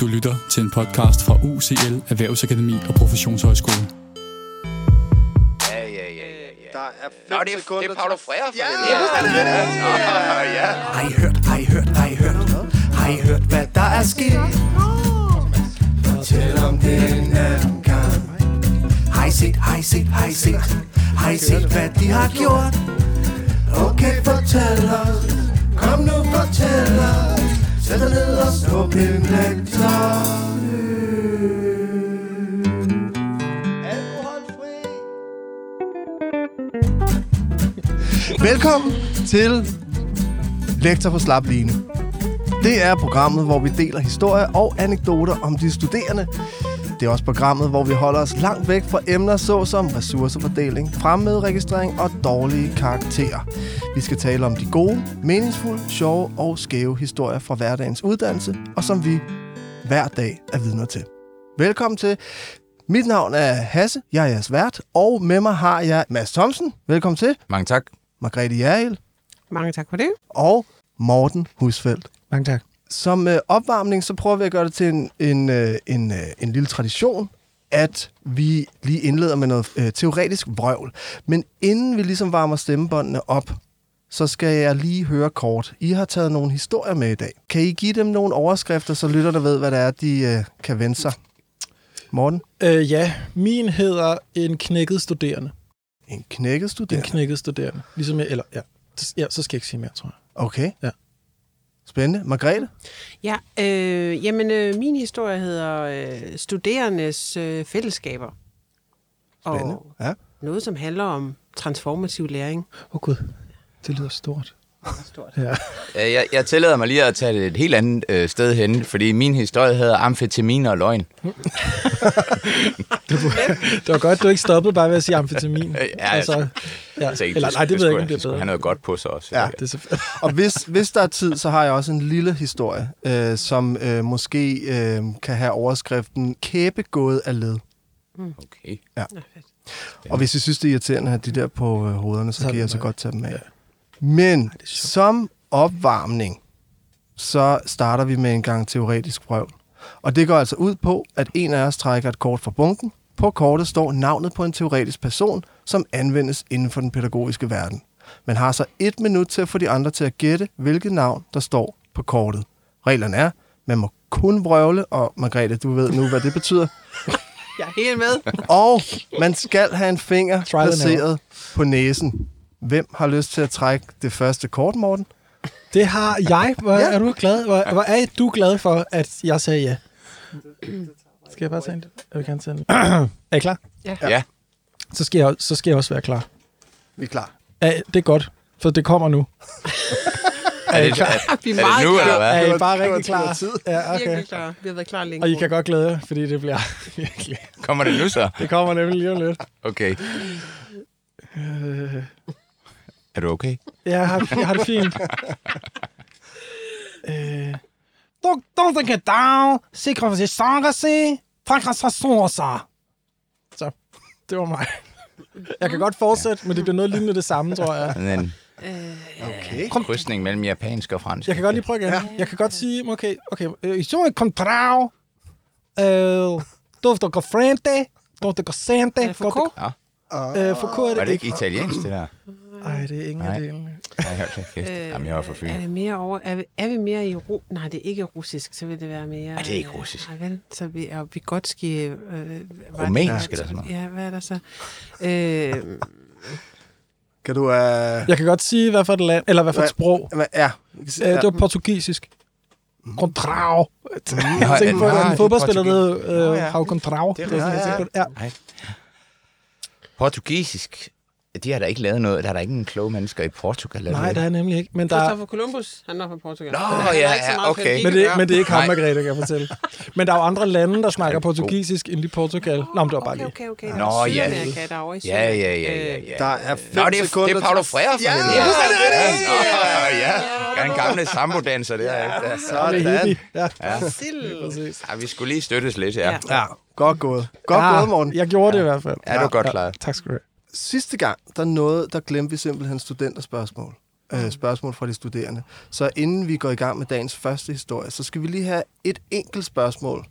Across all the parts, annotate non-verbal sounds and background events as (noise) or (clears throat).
Du lytter til en podcast fra UCL Erhvervsakademi og Professionshøjskole. Ja, ja, ja, ja, ja. Der er 5 Nå, det er, sekunder det er Paulo Freire Ja, det. Nå, ja. Har I hørt, har I hørt, har I hørt? Har I hørt, hvad der er sket? Fortæl om det en anden gang. Har I set, har I set, har I set? Har I set, hvad de har gjort? Okay, fortæl os. Kom nu, fortæl os. Sæt dig ned og snup en lektor. Velkommen til Lektor på Slap Line. Det er programmet, hvor vi deler historier og anekdoter om de studerende. Det er også programmet, hvor vi holder os langt væk fra emner såsom ressourcefordeling, fremmøderegistrering og dårlige karakterer. Vi skal tale om de gode, meningsfulde, sjove og skæve historier fra hverdagens uddannelse, og som vi hver dag er vidner til. Velkommen til. Mit navn er Hasse, jeg er jeres vært, og med mig har jeg Mads Thomsen. Velkommen til. Mange tak. Margrethe Jærhjel Mange tak for det. og Morten Husfeldt. Mange tak. Som øh, opvarmning, så prøver vi at gøre det til en, en, øh, en, øh, en lille tradition, at vi lige indleder med noget øh, teoretisk vrøvl. Men inden vi ligesom varmer stemmebåndene op, så skal jeg lige høre kort. I har taget nogle historier med i dag. Kan I give dem nogle overskrifter, så lytterne ved, hvad det er, de øh, kan vende sig? Morten? Øh, ja, min hedder en knækket studerende. En knækket En studerende. knækket studerende. Ligesom jeg, eller ja, ja, så skal jeg ikke sige mere, tror jeg. Okay. Ja. Spændende. Margrethe? Ja, øh, jamen, øh, min historie hedder øh, Studerendes øh, Fællesskaber. Spændende. Og Ja. noget, som handler om transformativ læring. Åh oh, gud, det lyder stort. Stort. Ja. Jeg, jeg tillader mig lige at tage det et helt andet øh, sted hen, fordi min historie hedder amfetamin og løgn. (laughs) Det var godt, du ikke stoppede bare ved at sige amfetamin. Ja, altså, ja. Så Eller nej, det ved jeg ikke, om det er bedre. have noget godt på sig også. Ja. Det er. (laughs) Og hvis, hvis der er tid, så har jeg også en lille historie, øh, som øh, måske øh, kan have overskriften Kæbegået af led. Okay. Og hvis I synes, det er irriterende at have de der på øh, hovederne, så Så kan jeg så nok. godt tage dem af. Men sjovt. som opvarmning, så starter vi med en gang teoretisk prøv. Og det går altså ud på, at en af os trækker et kort fra bunken. På kortet står navnet på en teoretisk person, som anvendes inden for den pædagogiske verden. Man har så et minut til at få de andre til at gætte, hvilket navn, der står på kortet. Reglerne er, man må kun vrøvle, og Margrethe, du ved nu, hvad det betyder. Jeg er helt med. Og man skal have en finger placeret på næsen. Hvem har lyst til at trække det første kort, Morten? Det har jeg. Hvor Ja. ja. er du glad? Hvor, hvor er du glad for, at jeg sagde ja? Skal jeg bare tage en? Jeg vil gerne tage en. er I klar? Ja. Så skal, jeg, så skal jeg også være klar. Vi er klar. Ja, det er godt, for det kommer nu. Er det, klar? er, Vi er er det nu, klar. eller hvad? Er det I bare det rigtig klar? tid. Ja, Okay. okay. Virkelig klar. Vi har været klar længe. Og I kan godt glæde jer, fordi det bliver (laughs) virkelig... Kommer det nu så? Det kommer nemlig lige om lidt. Okay. Øh, Er du okay? ja, jeg har, jeg har det fint. (laughs) øh, donc, dans un gedang, sikre sig sanger se, frankras sig. Så, det var mig. Jeg kan godt fortsætte, men det bliver noget lignende det samme, tror jeg. Sådan en Okay. krydsning mellem japansk og fransk. Jeg kan godt lige prøve igen. Ja. Jeg kan godt sige, okay, okay. Øh, Jeg kontrao. Øh, Dufter går frente. Dufter går sente. Det Foucault? Øh, Foucault er Var det det ikke ikke. italiensk, det der? Ej, det er ingen af Nej. delene. Nej, hold da kæft. Jamen, jeg var for fyn. Er det mere over... Er vi, er vi mere i ru... Nej, det er ikke russisk, så vil det være mere... Nej, det er ikke russisk. Nej, vel? Så vi er Vigotski... Øh, var det- Rumænsk eller sådan noget. Ja, hvad er der så? Øh, Kan du... Uh... Jeg kan godt sige, hvad for et land, eller hvad for et sprog. Ja. Øh, det var portugisisk. Contrao. Nå, Jeg tænker på, at det en er fodboldspiller, øh, ja. har Contrao. Det er rigtigt. Ja. Nej. Portugisisk. De har da ikke lavet noget. Der er der ikke nogen kloge mennesker i Portugal. eller Nej, der er nemlig ikke. Men, der, Christopher Columbus, han var fra Portugal. Nå, Han ja, ja, okay. men, det, men det er ikke ham. Margrethe, kan jeg fortælle. Men der er jo andre lande, der snakker er portugisisk end i Portugal. Nå, men det var bare Okay, lige. okay, okay. Nå, Nå, ja. Sydamerika er i Ja, ja, ja, Sydamerika. ja, Øh, ja. Der er fem Nå, det er, sekunder det er Paulo Freire for Ja, helvede. ja, Ja, ja. Den gamle sambodanser der. Ja, Det er Sådan. Ja, ja. Ja, vi skulle lige støttes lidt, ja. Ja. Ja, godt gået. Godt Ja, gået, Morten. Jeg gjorde det i hvert fald. Ja, du er godt klaret. Tak skal du have. Sidste gang, der nåede, der glemte vi simpelthen studenterspørgsmål. øh, spørgsmål fra de studerende. Så inden vi går i gang med dagens første historie, så skal vi lige have et enkelt spørgsmål.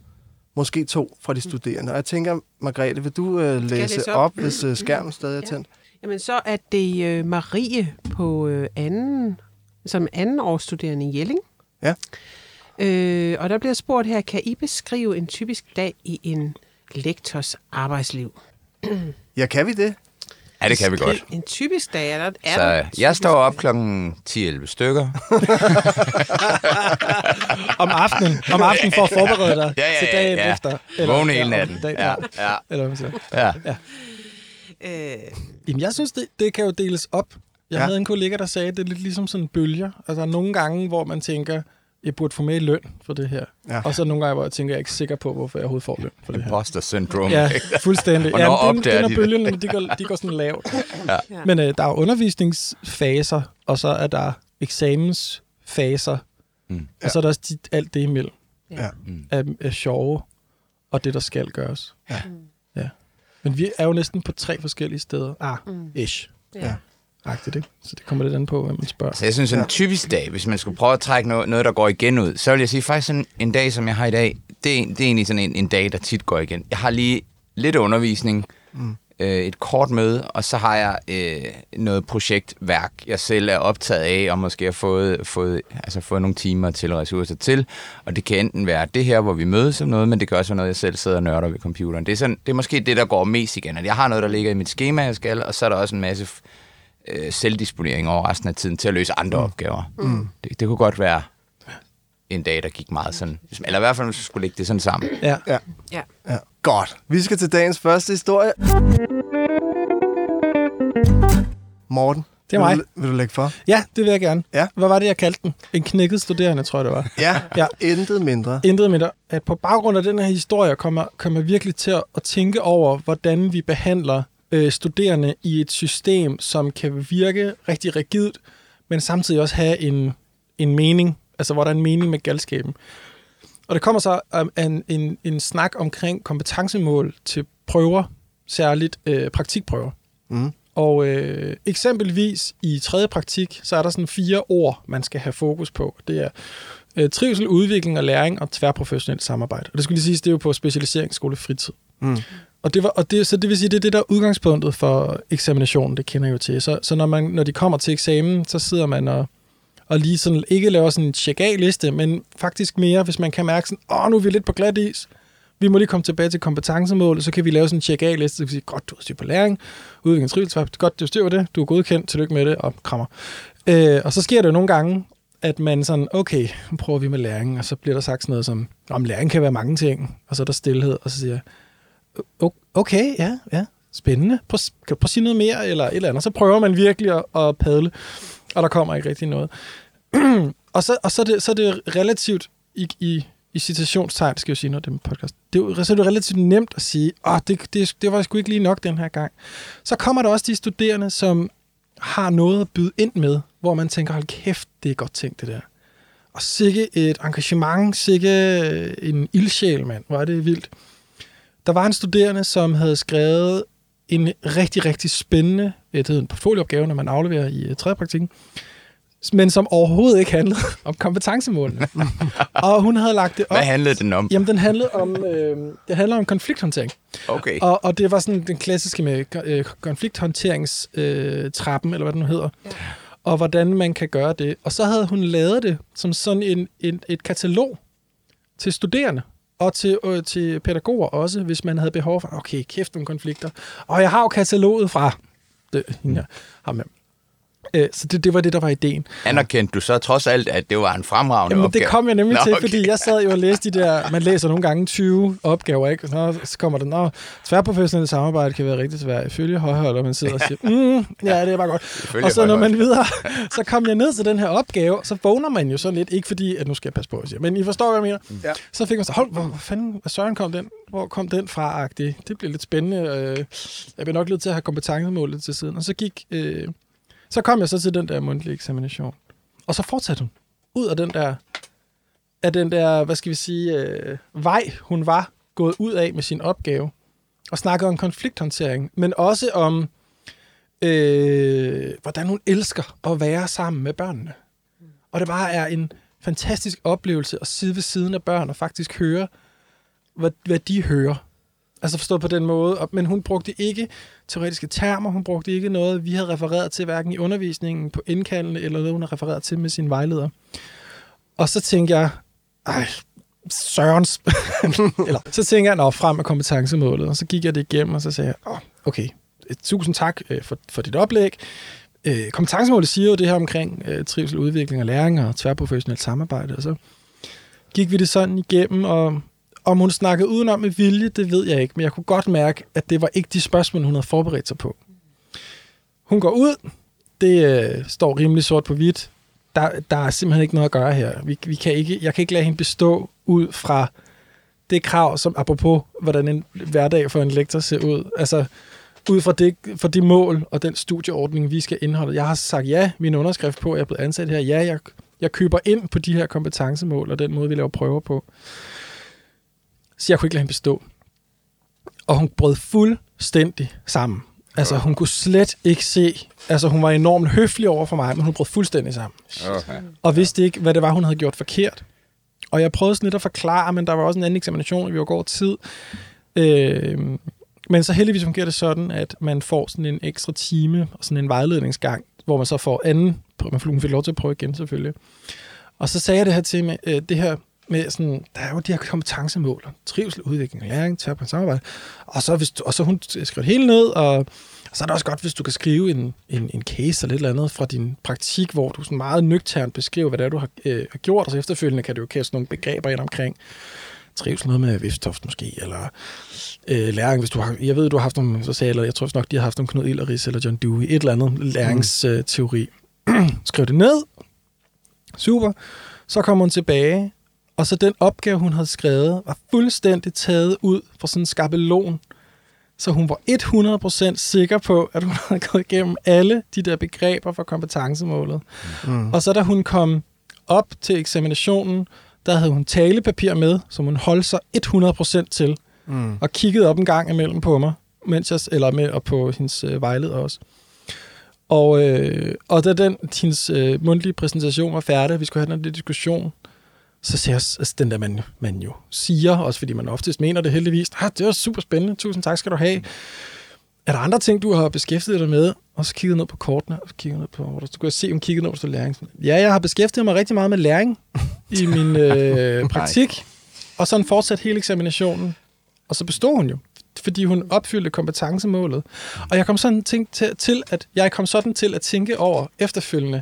Måske to fra de studerende. Og jeg tænker, Margrethe, vil du øh, læse, læse op, op, hvis øh, skærmen stadig er Ja. tændt? Jamen, så er det øh, Marie på øh, anden, som anden årsstuderende i Jelling. Ja. Øh, og der bliver spurgt her, kan I beskrive en typisk dag i en lektors arbejdsliv? Ja, kan vi det? Ja, det kan vi godt. En typisk dag, er der, er Så en jeg står op klokken 10-11 stykker. (laughs) Om aftenen, om aftenen for at forberede dig (laughs) Ja, ja, til dagen ja. efter. Vågne hele natten. dagen- Ja, ja, Eller hvad man siger. ja. Øh, Jamen, jeg synes, det, det kan jo deles op. Jeg Ja. ja. havde en kollega, der sagde, at det er lidt ligesom sådan bølger. Altså, der er nogle gange, hvor man tænker, jeg burde få mere løn for det her. Ja. Ja. Og så nogle gange, hvor jeg tænker, jeg er ikke sikker på, hvorfor jeg overhovedet får løn for det her. Imposter syndrome. Ja, fuldstændig. Ja, det er, når de det? bølgerne de går, de går sådan lavt. (laughs) Ja. Ja. Men øh, der er undervisningsfaser, og så er der eksamensfaser, Mm. mm. og så er der også de, alt det imellem Ja. af, af sjove, og det, der skal gøres. Ja. ja. Men vi er jo næsten på tre forskellige steder. Ah, Mm. ish. ja. Agtigt, ikke? Så det kommer lidt an på, hvad man spørger. Så jeg synes, en Ja. typisk dag, hvis man skulle prøve at trække noget, noget der går igen ud, så vil jeg sige, faktisk sådan en dag, som jeg har i dag, det er, det er egentlig sådan en, en dag, der tit går igen. Jeg har lige lidt undervisning, mm. øh, et kort møde, og så har jeg øh, noget projektværk, jeg selv er optaget af, og måske har fået, fået, altså fået nogle timer til ressourcer til. Og det kan enten være det her, hvor vi mødes om noget, men det kan også være noget, jeg selv sidder og nørder ved computeren. Det er, sådan, det er måske det, der går mest igen. At jeg har noget, der ligger i mit schema, jeg skal, og så er der også en masse øh, selvdisponering over resten af tiden til at løse andre mm. opgaver. Mm. Det, det kunne godt være en dag, der gik meget sådan. Eller i hvert fald, hvis vi skulle lægge det sådan sammen. Ja. Ja. Ja. ja. Godt. Vi skal til dagens første historie. Morten, Det er mig. Vil, du- vil du lægge for? ja, det vil jeg gerne. Ja. Hvad var det, jeg kaldte den? En knækket studerende, tror jeg, det var. Ja, Ja. intet mindre. Intet mindre. At på baggrund af den her historie kommer, kommer jeg virkelig til at, at tænke over, hvordan vi behandler øh, studerende i et system, som kan virke rigtig rigidt, men samtidig også have en, en mening. Altså, hvor der er en mening med galskaben. Og det kommer så um, en, en, en snak omkring kompetencemål til prøver, særligt øh, praktikprøver. Mm. Og øh, eksempelvis i tredje praktik, så er der sådan fire ord, man skal have fokus på. Det er øh, trivsel, udvikling og læring og tværprofessionelt samarbejde. Og det skulle lige sige, det er jo på specialiseringsskole fritid. Mm. Og det, var, og det, så det vil sige, det er det, der er udgangspunktet for eksaminationen, det kender jeg jo til. Så, så når, man, når de kommer til eksamen, så sidder man og, og lige sådan, ikke laver sådan en check-af-liste, men faktisk mere, hvis man kan mærke sådan, åh, nu er vi lidt på glat is. Vi må lige komme tilbage til kompetencemålet, så kan vi lave sådan en check-af-liste, så kan vi sige, godt, du har styr på læring, udvikling trivsel, godt, du har styr på det, du er godkendt, tillykke med det, og krammer. Øh, og så sker det jo nogle gange, at man sådan, okay, nu prøver vi med læring, og så bliver der sagt sådan noget som, om læring kan være mange ting, og så er der stillhed, og så siger jeg, okay, ja, ja, spændende, prøv, kan du prøve at sige noget mere, eller et eller andet, så prøver man virkelig at, at padle, og der kommer ikke rigtig noget. (clears throat) og så, og så, er det, så er det relativt i, i, i citationstegn, skal jeg sige noget det med podcast. Det er, så er det relativt nemt at sige, åh, det, det, det var sgu ikke lige nok den her gang. Så kommer der også de studerende, som har noget at byde ind med, hvor man tænker, hold kæft, det er godt tænkt det der. Og sikke et engagement, sikke en ildsjæl, mand. Hvor er det vildt. Der var en studerende, som havde skrevet en rigtig, rigtig spændende, det hedder en portfolioopgave, når man afleverer i uh, tredje praktikken, men som overhovedet ikke handlede om kompetencemålene. (laughs) og hun havde lagt det op. Hvad handlede den om? Jamen, den handlede om, øh, det handler om konflikthåndtering. Okay. Og, og det var sådan den klassiske med øh, konflikthåndteringstrappen, eller hvad den nu hedder. Ja. Og hvordan man kan gøre det. Og så havde hun lavet det som sådan en, en, et katalog til studerende. Og til, øh, til pædagoger også, hvis man havde behov for, okay, kæft nogle konflikter. Og jeg har jo kataloget fra det, hende, jeg har med. Øh, så det, det var det, der var ideen. Anerkendte du så trods alt, at det var en fremragende Jamen, opgave? det kom jeg nemlig Nå, til, okay. fordi jeg sad jo og læste de der, man læser nogle gange 20 opgaver, ikke? Nå, så kommer der, nå, tværprofessionelt samarbejde kan være rigtig svært. Ifølge højhold, og man sidder og siger, (laughs) mm, ja, det er bare godt. Ifølge og så når man videre, (laughs) så kom jeg ned til den her opgave, så vågner man jo sådan lidt, ikke fordi, at nu skal jeg passe på, at sige, men I forstår, hvad jeg mener. Ja. Så fik man så, hold, hvor, hvor fanden, hvad søren kom den, hvor kom den fra, -agtig. Det bliver lidt spændende. Øh, jeg bliver nok nødt til at have kompetencemålet til siden. Og så gik, øh, så kom jeg så til den der mundtlige eksamination. Og så fortsatte hun ud af den der, af den der, hvad skal vi sige, øh, vej, hun var gået ud af med sin opgave, og snakkede om konflikthåndtering, men også om øh, hvordan hun elsker at være sammen med børnene. Og det bare er en fantastisk oplevelse at sidde ved siden af børn og faktisk høre, hvad, hvad de hører. Altså forstået på den måde. Men hun brugte ikke teoretiske termer, hun brugte ikke noget, vi havde refereret til, hverken i undervisningen på indkaldene, eller noget, hun har refereret til med sin vejleder. Og så tænkte jeg, ej, Sørens. (laughs) eller, så tænkte jeg, nå, frem med kompetencemålet. Og så gik jeg det igennem, og så sagde jeg, oh, okay, øh, tusind tak øh, for, for dit oplæg. Øh, kompetencemålet siger jo det her omkring øh, trivsel, udvikling og læring og tværprofessionelt samarbejde. Og så gik vi det sådan igennem, og om hun snakkede udenom med vilje, det ved jeg ikke, men jeg kunne godt mærke, at det var ikke de spørgsmål, hun havde forberedt sig på. Hun går ud, det øh, står rimelig sort på hvidt. Der, der er simpelthen ikke noget at gøre her. Vi, vi kan ikke, jeg kan ikke lade hende bestå ud fra det krav, som apropos, hvordan en hverdag for en lektor ser ud. Altså, ud fra det, fra de mål og den studieordning, vi skal indeholde. Jeg har sagt ja, min underskrift på, at jeg er blevet ansat her. Ja, jeg, jeg køber ind på de her kompetencemål og den måde, vi laver prøver på. Så jeg kunne ikke lade hende bestå. Og hun brød fuldstændig sammen. Altså, hun kunne slet ikke se... Altså, hun var enormt høflig over for mig, men hun brød fuldstændig sammen. Okay. Og vidste ikke, hvad det var, hun havde gjort forkert. Og jeg prøvede sådan lidt at forklare, men der var også en anden eksamination, og vi var går tid. Øh, men så heldigvis fungerer det sådan, at man får sådan en ekstra time og sådan en vejledningsgang, hvor man så får anden, man fik lov til at prøve igen selvfølgelig. Og så sagde jeg det her til øh, det her med sådan, der er jo de her kompetencemål, trivsel, udvikling, læring, tværpående samarbejde. Og så, hvis du, og så hun skrev det hele ned, og, og så er det også godt, hvis du kan skrive en, en, en case eller et eller andet fra din praktik, hvor du sådan meget nøgternt beskriver, hvad det er, du har, øh, har gjort, og så efterfølgende kan du jo kaste nogle begreber ind omkring trivsel, noget med Viftoft måske, eller øh, læring, hvis du har, jeg ved, du har haft nogle, så sagde eller jeg tror nok, de har haft nogle Knud Illeris eller John Dewey, et eller andet læringsteori. (clears throat) Skriv det ned. Super. Så kommer hun tilbage, og så den opgave, hun havde skrevet, var fuldstændig taget ud fra sådan en skabelon, så hun var 100% sikker på, at hun (laughs) havde gået igennem alle de der begreber for kompetencemålet. Mm. Og så da hun kom op til eksaminationen, der havde hun talepapir med, som hun holdt sig 100% til, mm. og kiggede op en gang imellem på mig, mens jeg, eller med, og på hendes øh, vejleder også. Og, øh, og da den, hendes øh, mundtlige præsentation var færdig, vi skulle have den der diskussion, så siger jeg, altså, den der, man, man jo siger, også fordi man oftest mener det heldigvis, ah, det var super spændende, tusind tak skal du have. Er der andre ting, du har beskæftiget dig med? Og så kiggede ned på kortene, og så kiggede ned på, hvor der, så kunne jeg se, hun kiggede ned på læring. Ja, jeg har beskæftiget mig rigtig meget med læring i (laughs) min øh, praktik, og sådan fortsat hele eksaminationen. Og så bestod hun jo, fordi hun opfyldte kompetencemålet. Og jeg kom sådan tænkt til, til, at jeg kom sådan til at tænke over efterfølgende,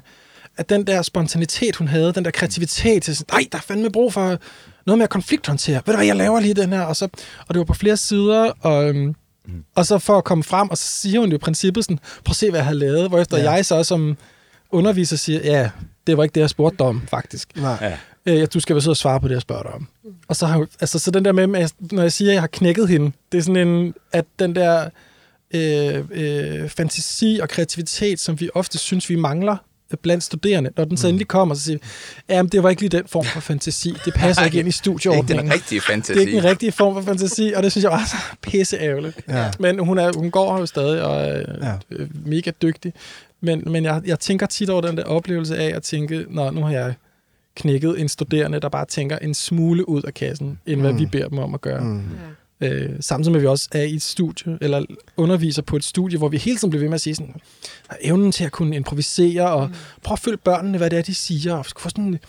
at den der spontanitet, hun havde, den der kreativitet, til sådan, nej, der er fandme brug for noget mere konflikthåndtere. Ved du hvad, jeg laver lige den her. Og, så, og det var på flere sider, og, øhm, mm. og så for at komme frem, og så siger hun jo i princippet sådan, prøv at se, hvad jeg har lavet. Hvorefter ja. jeg så som underviser siger, ja, det var ikke det, jeg spurgte dig om, faktisk. Nej. Øh, du skal være sød og svare på det, jeg spørger dig om. Og så, har, jeg- altså, så den der med, at når jeg siger, at jeg har knækket hende, det er sådan en, at den der øh, øh, fantasi og kreativitet, som vi ofte synes, vi mangler blandt studerende, når den så endelig kommer, så siger vi, jamen, det var ikke lige den form for fantasi. Det passer ikke ind i Det er ikke studieordningen. den rigtige fantasi. Det er ikke den rigtige form for fantasi, og det synes jeg var så pisse ærgerligt. Ja. Men hun, er, hun går her jo stadig og er Ja. ja. mega dygtig. Men, men jeg, jeg tænker tit over den der oplevelse af at tænke, Nå, nu har jeg knækket en studerende, der bare tænker en smule ud af kassen, end hvad Mm. vi beder dem om at gøre. Mm. Øh, samtidig med, at vi også er i et studie, eller underviser på et studie, hvor vi hele tiden bliver ved med at sige sådan, "Der er evnen til at kunne improvisere, og prøve at følge børnene, hvad det er, de siger, og få sådan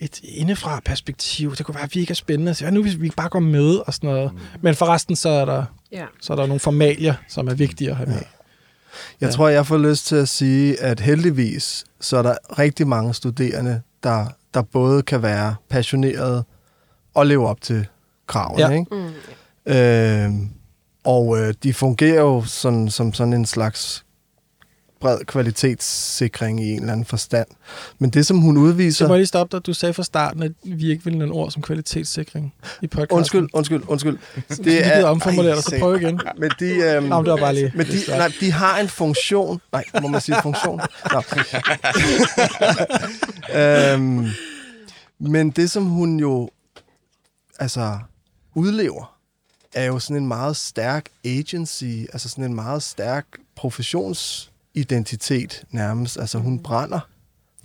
et indefra perspektiv. Det kunne være virkelig spændende. Så hvad nu, hvis vi bare går med og sådan noget. Men forresten, så er der, Ja. så er der nogle formalier, som er vigtige at have med. Jeg Ja. tror, jeg får lyst til at sige, at heldigvis, så er der rigtig mange studerende, der, der både kan være passionerede og leve op til kravene. Ja. Ikke? Mm. Øh, og øh, de fungerer jo sådan, som sådan en slags bred kvalitetssikring i en eller anden forstand. Men det, som hun udviser... Så må jeg lige stoppe dig. Du sagde fra starten, at vi ikke ville nogle ord som kvalitetssikring i podcasten. Undskyld, undskyld, undskyld. (laughs) Det gider omformulere dig, så prøv igen. Men de, øhm, Nå, det var bare lige... men de, nej, de har en funktion. Nej, må man sige funktion? Nå. (laughs) øhm, men det, som hun jo altså udlever, er jo sådan en meget stærk agency, altså sådan en meget stærk professions identitet nærmest. Altså hun brænder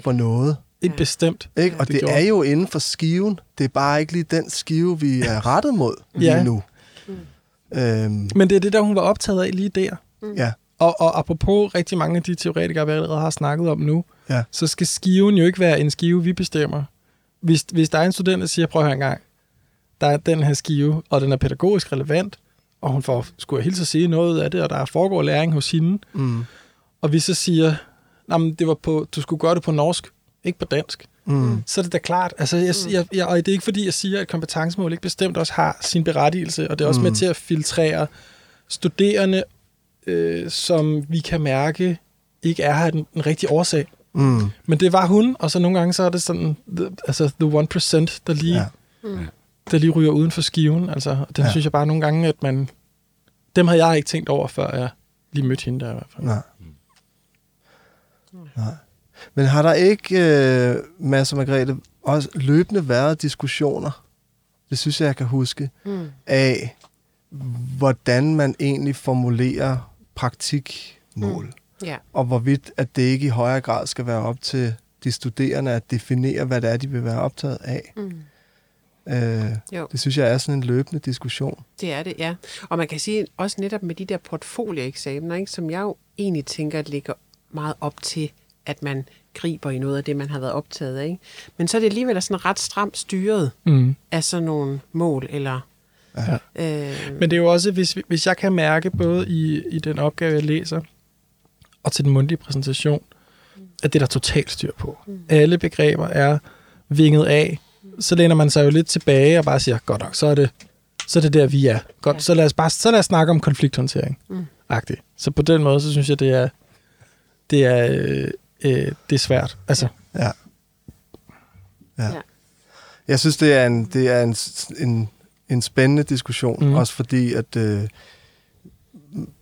for noget. Et bestemt. Ikke? Og Det det, er jo inden for skiven. Det er bare ikke lige den skive, vi er (laughs) rettet mod lige Ja. nu. Øhm, Men det er det, der hun var optaget af lige der. ja, Og, og apropos rigtig mange af de teoretikere, vi allerede har snakket om nu, Ja. så skal skiven jo ikke være en skive, vi bestemmer. Hvis, hvis der er en student, der siger, prøv at høre en gang, der er den her skive, og den er pædagogisk relevant, og hun får, skulle jeg hilse at sige noget af det, og der foregår læring hos hende, mm, og vi så siger, "Nå, men det var på, du skulle gøre det på norsk, ikke på dansk, mm, så er det da klart. Altså, jeg, jeg, jeg, og det er ikke fordi, jeg siger, at kompetencemål ikke bestemt også har sin berettigelse, og det er også mm. med til at filtrere studerende, øh, som vi kan mærke ikke er her den, den rigtige årsag. mm, Men det var hun, og så nogle gange så er det sådan, the, altså the 1%, der lige, Ja. ja. Der lige ryger uden for skiven. Altså, den Ja. synes jeg bare nogle gange, at man... Dem havde jeg ikke tænkt over, før jeg lige mødte hende der i hvert fald. nej. Nej. Men har der ikke, øh, Mads og Margrethe, også løbende været diskussioner, det synes jeg, jeg kan huske, Mm. af hvordan man egentlig formulerer praktikmål, mm. Ja. og hvorvidt at det ikke i højere grad skal være op til de studerende at definere, hvad det er, de vil være optaget af. Mm. Øh, Jo. det synes jeg er sådan en løbende diskussion. Det er det, ja. Og man kan sige også netop med de der portfolieeksamener, ikke, som jeg jo egentlig tænker ligger meget op til, at man griber i noget af det, man har været optaget af. Ikke? Men så er det alligevel sådan ret stramt styret Mm. af sådan nogle mål, eller... Ja. Øh, Men det er jo også, hvis, hvis jeg kan mærke både i, i den opgave, jeg læser, og til den mundtlige præsentation, at det er der totalt styr på. Mm. Alle begreber er vinget af. Så læner man sig jo lidt tilbage og bare siger, godt nok, så er det, så er det der, vi er. Godt, Ja. så, lad os bare, så lad os snakke om konflikthåndtering. Mm. Agtigt. Så på den måde, så synes jeg, det er, det er, øh, øh, det er svært. Altså, Ja. Ja. Ja. Jeg synes, det er en, det er en, en, en spændende diskussion, mm. Også fordi, at øh,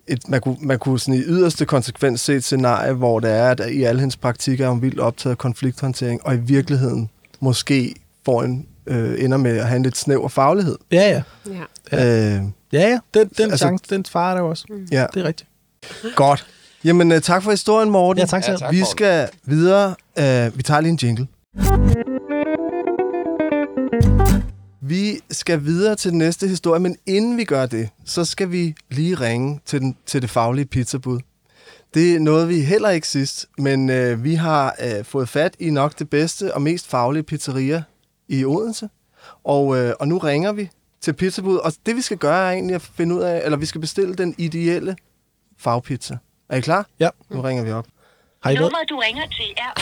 et, man, kunne, man kunne sådan i yderste konsekvens se et scenarie, hvor det er, at i alle hendes praktikker er hun vildt optaget af konflikthåndtering, og i virkeligheden måske får en, øh, ender med at have en lidt snæver faglighed. ja, ja. ja. Ja. Øh, Ja, ja. Den, den Altså- chance, den farer der også. ja, Det er rigtigt. godt. Jamen, øh, tak for historien, Morten. Ja, tak selv. Ja, tak. Vi skal videre. Uh, vi tager lige en jingle. Vi skal videre til den næste historie, men inden vi gør det, så skal vi lige ringe til, den, til det faglige pizzabud. Det nåede vi heller ikke sidst, men øh, vi har øh, fået fat i nok det bedste og mest faglige pizzeria i Odense. Og, øh, og nu ringer vi til pizzabud, og det vi skal gøre er egentlig at finde ud af, eller vi skal bestille den ideelle fagpizza. Er I klar? Ja. Nu ringer vi op. Har I været? Nummeret, du ringer til, er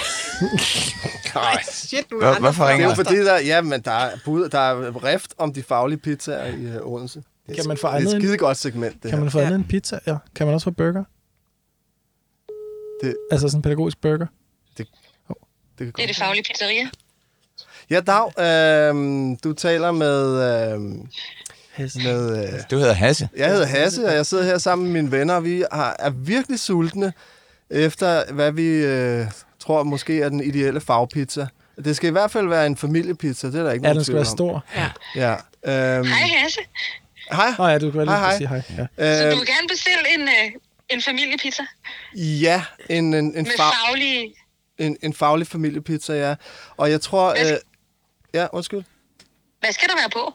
(laughs) Shit, du Hvor, hvorfor Det er ringer jo fordi, der, ja, men der er, bud, der er rift om de faglige pizzaer i uh, Odense. Det er, Kan man få det er andet et skide godt segment, det Kan her. man få andet end pizza? Ja. Kan man også få burger? Det- Altså sådan en pædagogisk burger? Det kan det er det faglige pizzeria. Ja, Dag, øh, du taler med... Øh, med øh, Du hedder Hasse. jeg hedder Hasse, og jeg sidder her sammen med mine venner, og vi har, er virkelig sultne efter, hvad vi øh, tror måske er den ideelle fagpizza. Det skal i hvert fald være en familiepizza, det er der ikke Ja, nogen den skal være om. stor. Ja. Øhm, Hej Hasse. hej. Nå ja, du kan lige Hej, hej. sige hej. Ja. Så Øh, du vil gerne bestille en, øh, en familiepizza ja, en, en, en, med fag, faglige... en, en faglig familiepizza, ja. Og jeg tror... Hvad Øh, ja, undskyld. Hvad skal der være på?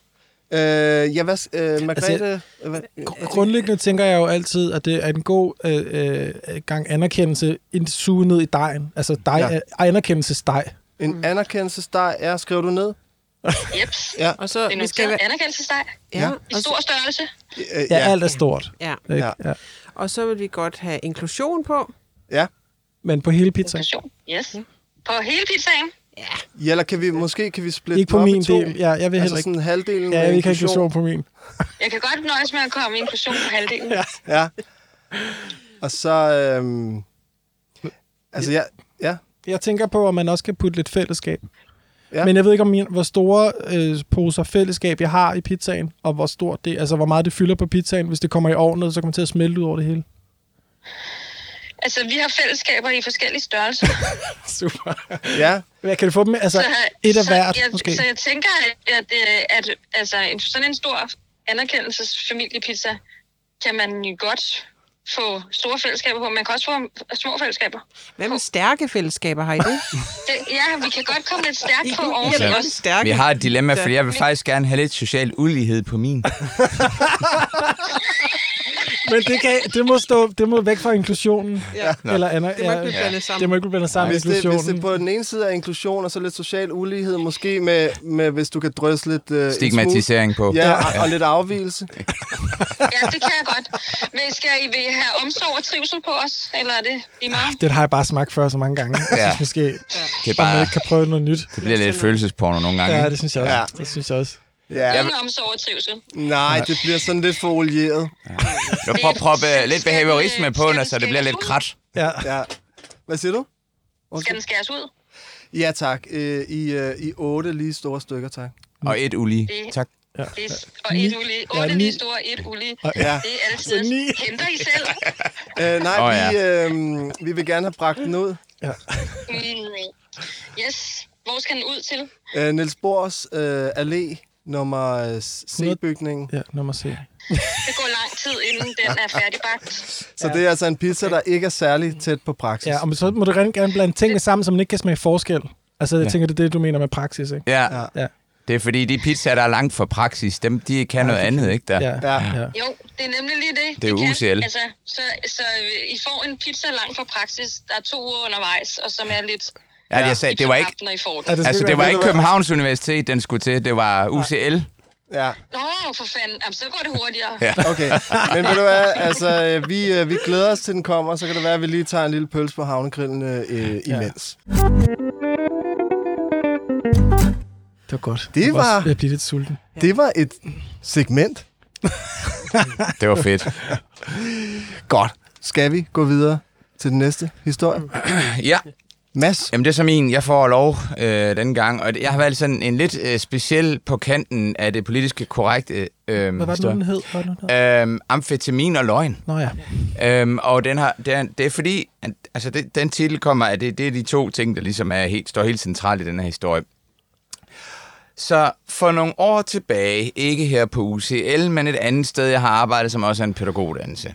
Øh, ja, hvad... Øh, Margrethe... Altså, øh, hvad, Grundlæggende tænker jeg jo altid, at det er en god øh, øh, gang anerkendelse ind suge ned i dejen. Altså dej, Ja. ja. anerkendelsesdej. en anerkendelsesdej er, skriver du ned? Jeps. Ja. Og så Det er vi skal være, anerkendelsesdej. ja, Ja. I stor størrelse. Øh, Ja, alt er stort. ja. Ikke? Ja. Ja. og så vil vi godt have inklusion på. ja. Men på hele pizzaen. Inklusion. Yes. På hele pizzaen. Ja, eller kan vi, måske kan vi splitte Ikke på min to? del. Ja, jeg vil heller Altså ikke. sådan halvdelen Ja, med jeg vil ikke have inklusion. inklusion på min. (laughs) Jeg kan godt nøjes med at komme i inklusion på halvdelen. Ja. Ja. Og så... Øhm, altså, ja, ja. Jeg tænker på, om man også kan putte lidt fællesskab. Ja. Ja. Men jeg ved ikke, om min, hvor store øh, poser fællesskab jeg har i pizzaen, og hvor stort det, altså hvor meget det fylder på pizzaen. Hvis det kommer i ovnen, så kommer det til at smelte ud over det hele. Altså, vi har fællesskaber i forskellige størrelser. (laughs) Super. Ja, Jeg kan du få dem, altså så, et af så hvert, jeg, måske. Så jeg tænker, at, at, at altså, en, sådan en stor anerkendelsesfamiliepizza kan man jo godt få store fællesskaber på. Man kan også få små fællesskaber. Hvad med stærke fællesskaber har I det? (laughs) Det, ja, vi kan godt komme lidt stærkt på (laughs) oven til også stærke. Vi har et dilemma, fordi jeg vil faktisk gerne have lidt social ulighed på min. (laughs) Men det, kan, det, må stå, det må væk fra inklusionen. Ja. Eller, Anna, Det må ikke blive blandet sammen. Det må ikke blive blandet sammen med Hvis det, hvis det på den ene side er inklusion, og så lidt social ulighed, måske med, med hvis du kan drysse lidt... Uh, Stigmatisering på. Ja, og, og lidt afvielse. (laughs) Ja, det kan jeg godt. Men skal I vil have omsorg og trivsel på os? Eller er det lige meget? Den har jeg bare smagt før så mange gange. Jeg Ja. synes måske, Det er at man bare, ikke kan prøve noget nyt. det bliver lidt følelsesporno nogle gange. Ja, det synes jeg også. Ja. Ja. Det synes jeg også. Ja, Ingen omsorg og trivsel. nej, det bliver sådan lidt for olieret. Du prøver at proppe lidt behaviorisme på, når, den så det bliver lidt krat. Ja. Ja. Hvad siger du? Skal den skæres ud? Ja, tak. Øh, I, øh, I otte lige store stykker, tak. Og et ulige. Det- Tak. Det er, og et ulige. Ja, Otte ni. lige store, et ulige. Ja. Det er altid. Så ni. Henter I selv? (laughs) Øh, nej, oh, ja. vi, øh, vi vil gerne have bragt den ud. Mm, Yes. Hvor skal den ud til? Øh, Niels Bohrs øh, Allé, nummer øh, C-bygning. Ja, nummer C. Det går lang tid, inden den er færdigbagt. (laughs) Så det er altså en pizza, der ikke er særlig tæt på praksis. Ja, og så må du rigtig gerne blande tingene sammen, man ikke kan smage forskel. Altså, jeg Ja. tænker, det er det, du mener med praksis, ikke? Ja. Ja. Ja. Det er fordi, de pizzaer, der er langt fra praksis, dem, de kan noget andet, ikke der? Ja. Ja. ja. Jo, det er nemlig lige det. Det er jo Vi kan. UCL. Altså, så, så øh, I får en pizza langt fra praksis. Der er to uger undervejs, og som er lidt... Ja, jeg sagde, det var ikke, I Ja, det altså, det var ikke Københavns Universitet, den skulle til. Det var UCL. ja. Nå, for fanden. Jamen, så går det hurtigere. Ja. Okay, men ved du hvad, altså, øh, vi, øh, vi glæder os til, den kommer, så kan det være, at vi lige tager en lille pølse på havnegrillen øh, imens. Det var godt. Det Jeg var- også ved at blive lidt sulten. Det var et segment. (laughs) Det var fedt. Godt. Skal vi gå videre til den næste historie? Ja, Mads? Jamen, det er så min. Jeg får lov øh, denne gang. Og det- jeg har valgt sådan en lidt øh, speciel på kanten af det politiske korrekte øh, Hvad var det nu, den hed? Hvad den hed? Øhm, amfetamin og løgn. Nå ja. Øhm, og den har, det, er, det er fordi, at, altså det, den titel kommer af, det, det er de to ting, der ligesom er helt, står helt centralt i den her historie. Så for nogle år tilbage, ikke her på UCL, men et andet sted, jeg har arbejdet, som også er en pædagoguddannelse, øh,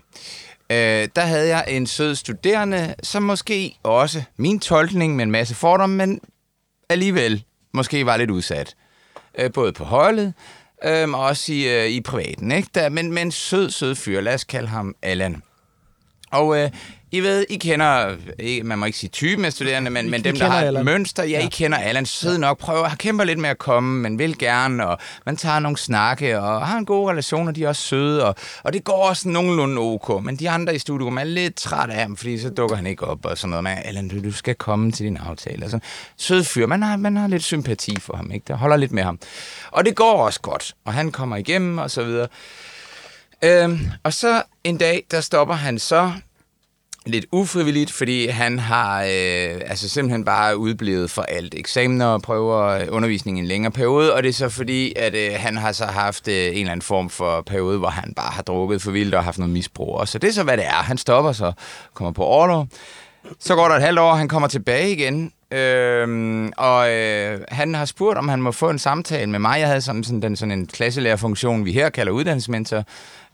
øh, der havde jeg en sød studerende, som måske også, min tolkning med en masse fordomme, men alligevel måske var lidt udsat. Øh, både på holdet, øh, og også i, øh, i privaten. Ikke? Der, men, men sød, sød fyr. Lad os kalde ham Allan. Og øh, I ved, I kender, ikke, man må ikke sige typen af studerende, men, I- men I dem, der har et Allan. mønster, ja, I kender Allan sød nok, prøver, har kæmper lidt med at komme, men vil gerne, og man tager nogle snakke, og har en god relation, og de er også søde, og, og det går også nogenlunde ok, men de andre i studiet er lidt træt af ham, fordi så dukker han ikke op, og sådan noget med, Allan, du, du skal komme til din aftale. Altså, sød fyr, man har, man har lidt sympati for ham, ikke? Der holder lidt med ham. Og det går også godt, og han kommer igennem, og så videre. Øhm, og så en dag, der stopper han så lidt ufrivilligt, fordi han har øh, altså simpelthen bare udblevet for alt. Eksamener og prøver øh, undervisning i en længere periode, og det er så fordi, at øh, han har så haft øh, en eller anden form for periode, hvor han bare har drukket for vildt og haft noget misbrug. Og så det er så, hvad det er. Han stopper så, kommer på overlov. Så går der et halvt år, han kommer tilbage igen, øhm, og øh, han har spurgt, om han må få en samtale med mig. Jeg havde sådan, sådan, den, sådan en klasselærerfunktion, vi her kalder uddannelsesmentor.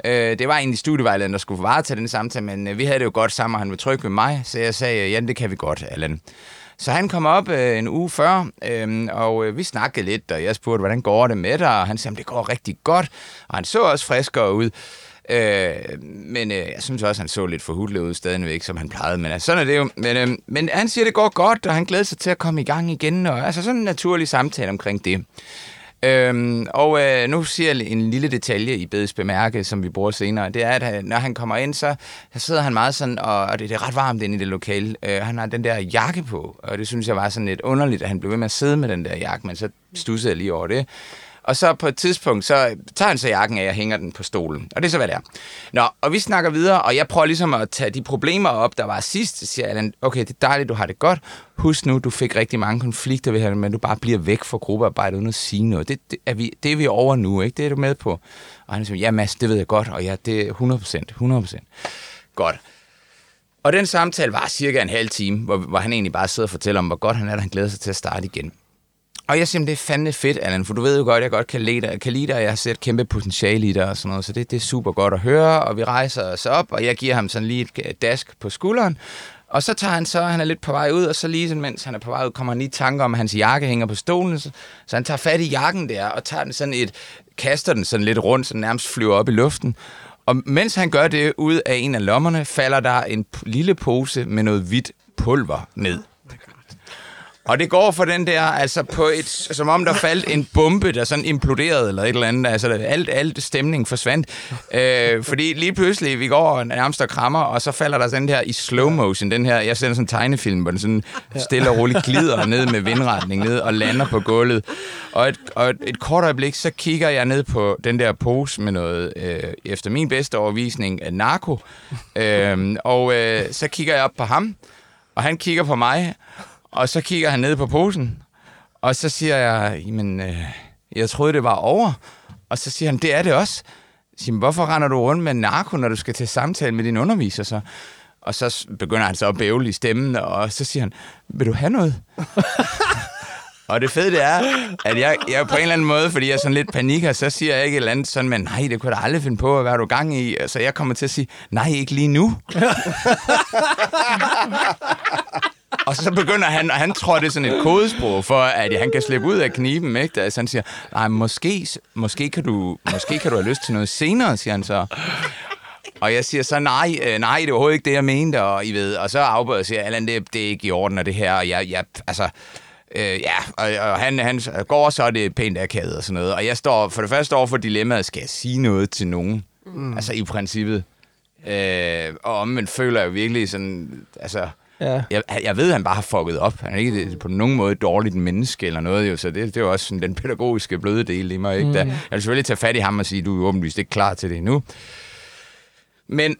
Øh, det var egentlig studievejlederen, der skulle varetage den samtale, men øh, vi havde det jo godt sammen, og han var tryg ved mig, så jeg sagde, øh, ja, det kan vi godt, Allan. Så han kom op øh, en uge før, øh, og øh, vi snakkede lidt, og jeg spurgte, hvordan går det med dig? Og han sagde, det går rigtig godt, og han så også friskere ud. Øh, men øh, jeg synes også, han så lidt forhudlet ud stadigvæk, som han plejede. Men altså, sådan er det jo. Men, øh, men han siger, det går godt, og han glæder sig til at komme i gang igen. Og altså sådan en naturlig samtale omkring det. Øhm, og øh, nu siger jeg en lille detalje i Bedes bemærke, som vi bruger senere. Det er, at han, når han kommer ind, så, så sidder han meget sådan, og, og det, det er ret varmt inde i det lokale. Øh, han har den der jakke på, og det synes jeg var sådan lidt underligt, at han blev ved med at sidde med den der jakke, men så stussede jeg lige over det. Og så på et tidspunkt, så tager han så jakken af og hænger den på stolen. Og det er så, hvad det er. Nå, og vi snakker videre, og jeg prøver ligesom at tage de problemer op, der var sidst. Så siger Allan, okay, det er dejligt, du har det godt. Husk nu, du fik rigtig mange konflikter ved her, men du bare bliver væk fra gruppearbejdet uden at sige noget. Det, det, er, vi, det er vi over nu, ikke? Det er du med på. Og han siger, ja Mads, det ved jeg godt, og ja, det er 100 procent, 100 procent. Godt. Og den samtale var cirka en halv time, hvor, hvor han egentlig bare sidder og fortæller om, hvor godt han er, at han glæder sig til at starte igen. Og jeg siger, det er fandme fedt, Allan, for du ved jo godt, jeg godt kan lide dig, kan lide dig og jeg har set kæmpe potentiale i dig og sådan noget, så det, det er super godt at høre, og vi rejser os op, og jeg giver ham sådan lige et øh, dask på skulderen, og så tager han så, han er lidt på vej ud, og så lige sådan, mens han er på vej ud, kommer han lige i tanke om, at hans jakke hænger på stolen, så, så han tager fat i jakken der, og tager den sådan et, kaster den sådan lidt rundt, så den nærmest flyver op i luften. Og mens han gør det ud af en af lommerne, falder der en lille pose med noget hvidt pulver ned. Og det går for den der, altså på et, som om der faldt en bombe, der sådan imploderede eller et eller andet. Altså alt, alt stemning forsvandt. Øh, fordi lige pludselig, vi går nærmest og krammer, og så falder der sådan her i slow motion, den her, jeg sender sådan en tegnefilm, hvor den sådan stille og roligt glider ned med vindretning ned og lander på gulvet. Og et, og et, et kort øjeblik, så kigger jeg ned på den der pose med noget, øh, efter min bedste overvisning, af narko. Øh, og øh, så kigger jeg op på ham, og han kigger på mig, og så kigger han ned på posen, og så siger jeg, jamen, øh, jeg troede, det var over. Og så siger han, det er det også. Jeg siger, hvorfor render du rundt med narko, når du skal til samtale med din underviser så? Og så begynder han så at bævle i stemmen, og så siger han, vil du have noget? (laughs) og det fede det er, at jeg, jeg på en eller anden måde, fordi jeg er sådan lidt panikker, så siger jeg ikke et eller andet sådan, men nej, det kunne jeg da aldrig finde på, hvad er du gang i? Så jeg kommer til at sige, nej, ikke lige nu. (laughs) Og så begynder han, og han tror, det er sådan et kodesprog for, at han kan slippe ud af kniben, ikke? Altså han siger, nej, måske, måske, kan du, måske kan du have lyst til noget senere, siger han så. Og jeg siger så, nej, øh, nej, det er overhovedet ikke det, jeg mente, og I ved, og så afbryder jeg og siger, Allan, det, det er ikke i orden, og det her, og jeg, jeg altså, øh, ja, og, og han, han går, så er det pænt akavet og sådan noget, og jeg står for det første over for dilemmaet, skal jeg sige noget til nogen? Mm. Altså i princippet. Øh, og omvendt føler jeg virkelig sådan, altså, Ja. jeg, jeg ved, at han bare har fucket op. Han er ikke på nogen måde et dårligt menneske eller noget, jo, så det, det er jo også sådan den pædagogiske bløde del i mig. Ikke? Mm. Der, jeg vil selvfølgelig tage fat i ham og sige, du er åbenlyst ikke klar til det endnu. Men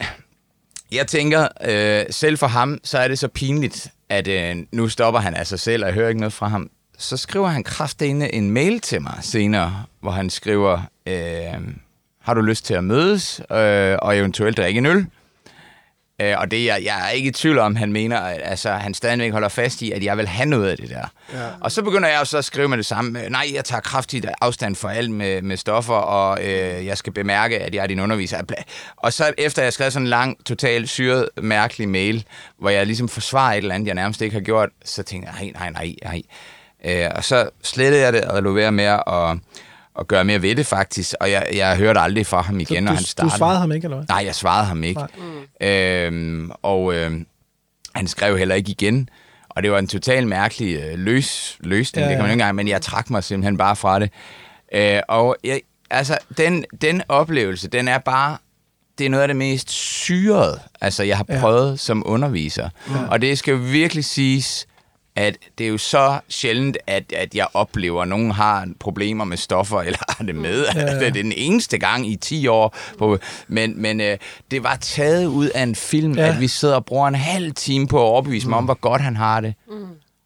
jeg tænker, øh, selv for ham, så er det så pinligt, at øh, nu stopper han af sig selv, og jeg hører ikke noget fra ham. Så skriver han kraftedeme en mail til mig senere, hvor han skriver, øh, har du lyst til at mødes, øh, og eventuelt drikke en øl? Øh, og det, jeg, jeg er ikke i tvivl om, han mener, at altså, han stadigvæk holder fast i, at jeg vil have noget af det der. Ja. Og så begynder jeg jo så at skrive med det samme. øh, Nej, jeg tager kraftigt afstand for alt med, med stoffer, og øh, jeg skal bemærke, at jeg er din underviser. Og så efter jeg skrev sådan en lang, totalt syret, mærkelig mail, hvor jeg ligesom forsvarer et eller andet, jeg nærmest ikke har gjort, så tænkte jeg, nej, nej, nej, nej. Øh, og så slettede jeg det og lå ved med at, at gøre mere ved det faktisk, og jeg, jeg hørte aldrig fra ham igen, Så når du, han du startede. svarede ham ikke, eller hvad? Nej, jeg svarede ham ikke. Øhm, og øhm, han skrev heller ikke igen. Og det var en total mærkelig øh, løs, løsning, Ja, ja, det kan man ja. ikke engang, men jeg trak mig simpelthen bare fra det. Øh, og jeg, altså, den, den oplevelse, den er bare, det er noget af det mest syrede, altså jeg har Ja. prøvet som underviser. Ja. Og det skal jo virkelig siges, at det er jo så sjældent, at, at jeg oplever, at nogen har problemer med stoffer, eller har det med. Ja, ja. Det er den eneste gang i 10 år. På, men men øh, det var taget ud af en film, Ja. ja. at vi sidder og bruger en halv time på at overbevise mig om, hvor godt han har det.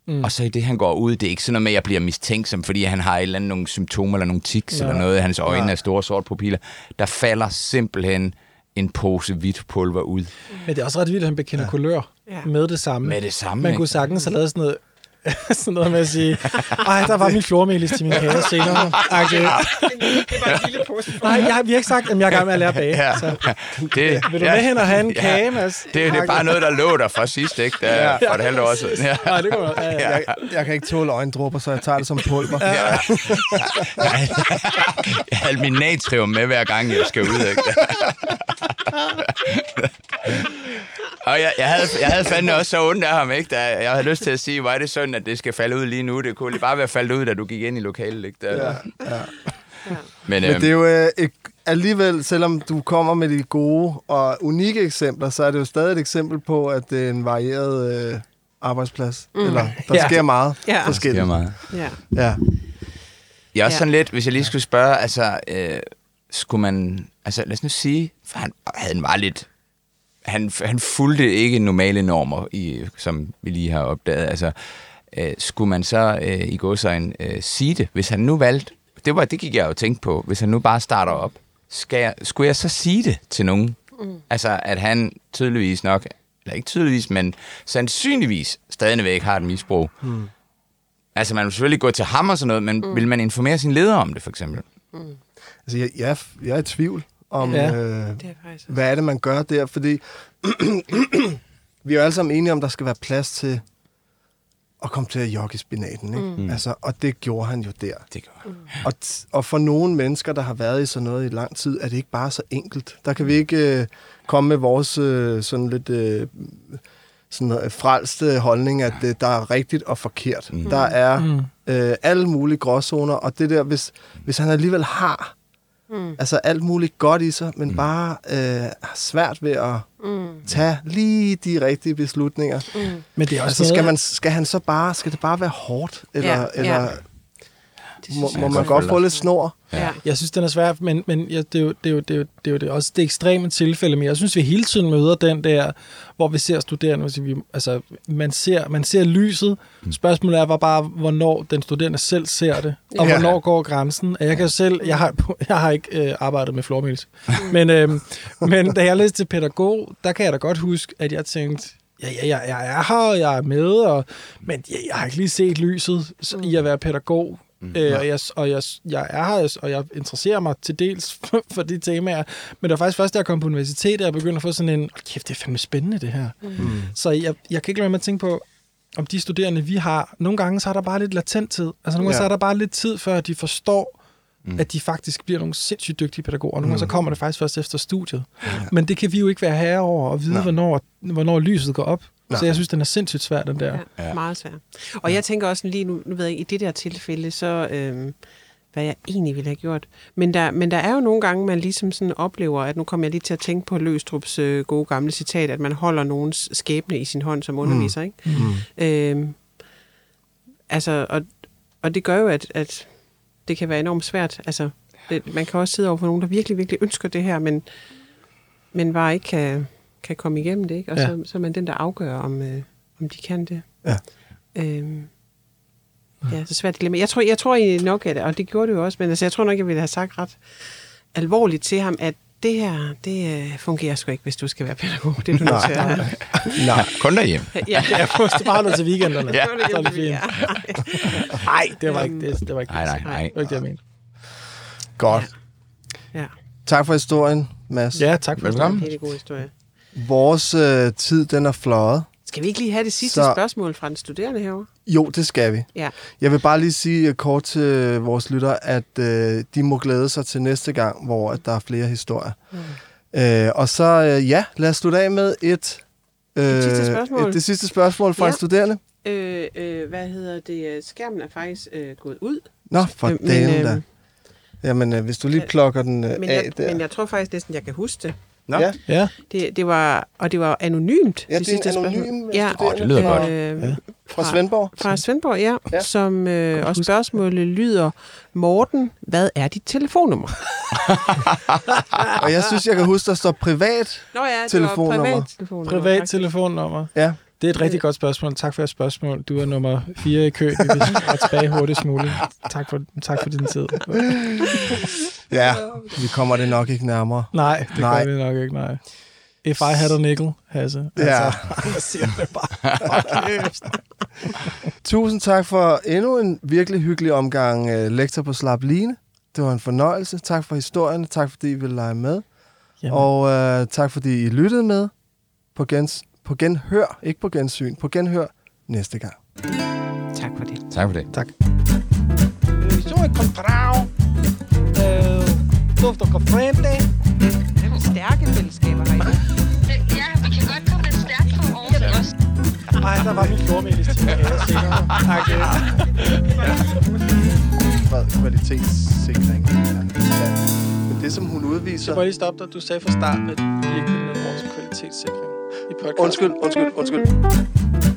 Mm. Og så i det, han går ud, det er ikke sådan noget med, at jeg bliver mistænksom, fordi han har et eller andet, nogle symptomer eller nogle tics Ja. eller noget. Hans øjne er store sorte pupiller. Der falder simpelthen en pose hvidt pulver ud. Men det er også ret vildt, at han bekender ja. kulør Ja. med det samme. Med det samme, Man ikke? kunne sagtens have lavet sådan noget, sådan noget med at sige, ej, der var min flormelis til min kage senere. Okay. Det var en lille pose Nej, jeg, vi har ikke sagt, at jeg er gang med at lære at bage. Ja. Så, Det, vil du med hen og have en kage, Mads? Det, det er bare noget, der lå der fra sidst, ikke? Der, for et halvt år siden. Ja. Nej, det kunne man. Ja, ja. Jeg, jeg kan ikke tåle øjendrupper, så jeg tager det som pulver. Ja. Jeg har min natrium med, hver gang jeg skal ud, ikke? Og jeg, jeg, havde, jeg havde fandme også så ondt af ham, ikke? Da jeg havde lyst til at sige, hvor er det synd, at det skal falde ud lige nu. Det kunne lige bare være faldet ud, da du gik ind i lokalet, ikke? Der, ja, ja. Men, Men øhm, det er jo øh, et, alligevel, selvom du kommer med de gode og unikke eksempler, så er det jo stadig et eksempel på, at det er en varieret øh, arbejdsplads. Mm. Eller der Ja. sker meget Ja. forskelligt. er meget. Ja. Ja. Jeg er også Ja. sådan lidt, hvis jeg lige skulle spørge, altså, øh, skulle man, altså lad os nu sige, for han, han var lidt, han, han fulgte ikke normale normer, i, som vi lige har opdaget. Altså, øh, skulle man så øh, i gå så en øh, sige det, hvis han nu valgte, det, var, det gik jeg jo tænke på, hvis han nu bare starter op, skal jeg, skulle jeg så sige det til nogen? Mm. Altså, at han tydeligvis nok, eller ikke tydeligvis, men sandsynligvis stadigvæk har et misbrug. Mm. Altså, man vil selvfølgelig gå til ham og sådan noget, men mm. vil man informere sin leder om det, for eksempel? Altså, jeg, jeg, er- jeg er i tvivl om, Ja. øh, Det er faktisk hvad er det, man gør der, fordi (clears throat) vi er jo alle sammen enige om, der skal være plads til at komme til at jogge i spinaten. Ikke? Mm. Altså, og det gjorde han jo der. Det gør Mm. Og, t- og for nogle mennesker, der har været i sådan noget i lang tid, er det ikke bare så enkelt. Der kan vi ikke øh, komme med vores øh, sådan lidt øh, sådan noget frelste holdning, at øh, der er rigtigt og forkert. Mm. Der er Mm. øh, alle mulige gråzoner, og det der, hvis, hvis han alligevel har mm. altså alt muligt godt i sig, men mm. bare øh, svært ved at mm. tage lige de rigtige beslutninger, mm. Men det er også altså skal, man, skal han så bare, skal det bare være hårdt? Eller, Ja, eller ja. Det må, synes må jeg man godt få lidt snor? Ja. Jeg synes, den er svær, men, men ja, det, er jo, det, er jo, det, er jo, det er jo det er også det ekstreme tilfælde, men jeg synes, vi hele tiden møder den der, hvor vi ser studerende, altså, vi, altså man, ser, man ser lyset. Spørgsmålet er bare, hvornår den studerende selv ser det, og Ja. hvornår går grænsen. Jeg kan selv, jeg har, (laughs) jeg har ikke øh, arbejdet med flormils, (laughs) men, øh, men da jeg læste til pædagog, der kan jeg da godt huske, at jeg tænkte, ja, ja, jeg, jeg er her, og jeg er med, og, men jeg, jeg har ikke lige set lyset s- i at være pædagog. Mm. Øh, og jeg, og jeg, jeg er her, og jeg interesserer mig til dels (laughs) for, for de temaer. Men det var faktisk først, da jeg kom på universitetet, at jeg begyndte at få sådan en, "Åh, kæft, det er fandme spændende, det her. Mm. Så jeg, jeg kan ikke lade være med at tænke på, om de studerende, vi har, nogle gange så er der bare lidt latent tid. Altså nogle gange Ja. så er der bare lidt tid, før de forstår, mm. at de faktisk bliver nogle sindssygt dygtige pædagoger. Nogle gange så kommer det faktisk først efter studiet. Men det kan vi jo ikke være herre over og vide, Nej. hvornår, hvornår lyset går op. Nej. Så jeg synes, den er sindssygt svær, den der. Ja, ja. meget svært. Og jeg tænker også lige nu, nu ved jeg i det der tilfælde, så øhm, hvad jeg egentlig ville have gjort. Men der, men der er jo nogle gange, man ligesom sådan oplever, at nu kommer jeg lige til at tænke på Løstrups øh, gode gamle citat, at man holder nogens skæbne i sin hånd som underviser, ikke? Mm. Øhm, altså, og, og det gør jo, at, at det kan være enormt svært. Altså, det, man kan også sidde over for nogen, der virkelig, virkelig ønsker det her, men, men bare ikke kan, kan komme igennem det, ikke? Og Ja. ja. så, så er man den, der afgør, om, øh, om de kan det. Ja. Øhm, ja, så svært dilemma. Jeg tror, jeg tror egentlig nok, at, og det gjorde det jo også, men altså, jeg tror nok, jeg ville have sagt ret alvorligt til ham, at det her, det øh, fungerer sgu ikke, hvis du skal være pædagog. Det er du nødt til at... Nej. (laughs) Kun derhjemme. Ja, Jeg får bare noget til weekenderne. Ja. Så er det fint. Nej, det var ikke det. det, var ikke Nej, nej, det. nej. Det var ikke det, jeg mente. Godt. ja. Tak for historien, Mads. Ja, tak for Velkommen. Det er en god historie. Vores øh, tid, den er fløjet. Skal vi ikke lige have det sidste Så- spørgsmål fra den studerende herovre? Jo, det skal vi. Ja. Jeg vil bare lige sige øh, kort til vores lytter, at øh, de må glæde sig til næste gang, hvor at der er flere historier. Mm. Øh, og så, øh, ja, lad os slutte af med et... Øh, Det sidste spørgsmål. Et, det sidste spørgsmål fra Ja. en studerende. Øh, øh, hvad hedder det? øh, Skærmen er faktisk øh, gået ud. Nå, for Øh, øh, dagen øh, da. Jamen, øh, hvis du lige plukker den øh, Men af jeg, der. men jeg tror faktisk næsten, jeg kan huske det. Nå. Ja. Ja, Det, det var, og det var anonymt. Ja, det er en sidste anonym spørgsmål. øh, Ja, Åh, det lyder godt. øh, Ja. fra Svendborg. Fra Svendborg, ja. Ja. Som, øh, og spørgsmålet lyder, Morten, hvad er dit telefonnummer? (laughs) Og jeg synes, jeg kan huske, der står privat. Nå ja, det Telefonnummer. var privat telefonnummer. privat telefonnummer. Ja. Det er et rigtig godt spørgsmål. Tak for jeres spørgsmål. Du er nummer fire i køen. Vi vil være tilbage hurtigst muligt. Tak for, tak for din tid. (laughs) Ja, vi kommer det nok ikke nærmere. Nej, det Nej. gør vi nok ikke, nej. If I had a nickel, Hasse. Ja. Altså, (laughs) jeg siger det bare. (laughs) Tusind tak for endnu en virkelig hyggelig omgang uh, lektor på Slap Line. Det var en fornøjelse. Tak for historien. Tak fordi I ville lege med. Jamen, Og uh, tak fordi I lyttede med. På, gens, på genhør, ikke på gensyn. På genhør næste gang. Tak for det. Tak for det. tak. Så er kontrao. Dufter og frente. Det er stærke fællesskaber her i dag. Det- Ja, vi kan godt komme lidt stærkt på oven også. Nej, der var min flormelis til mig. Tak. Bred kvalitetssikring. Men det, som hun udviser... Så må jeg lige stoppe dig. Du sagde fra starten, at vi ikke ville have vores kvalitetssikring i podcasten. Undskyld, undskyld, undskyld.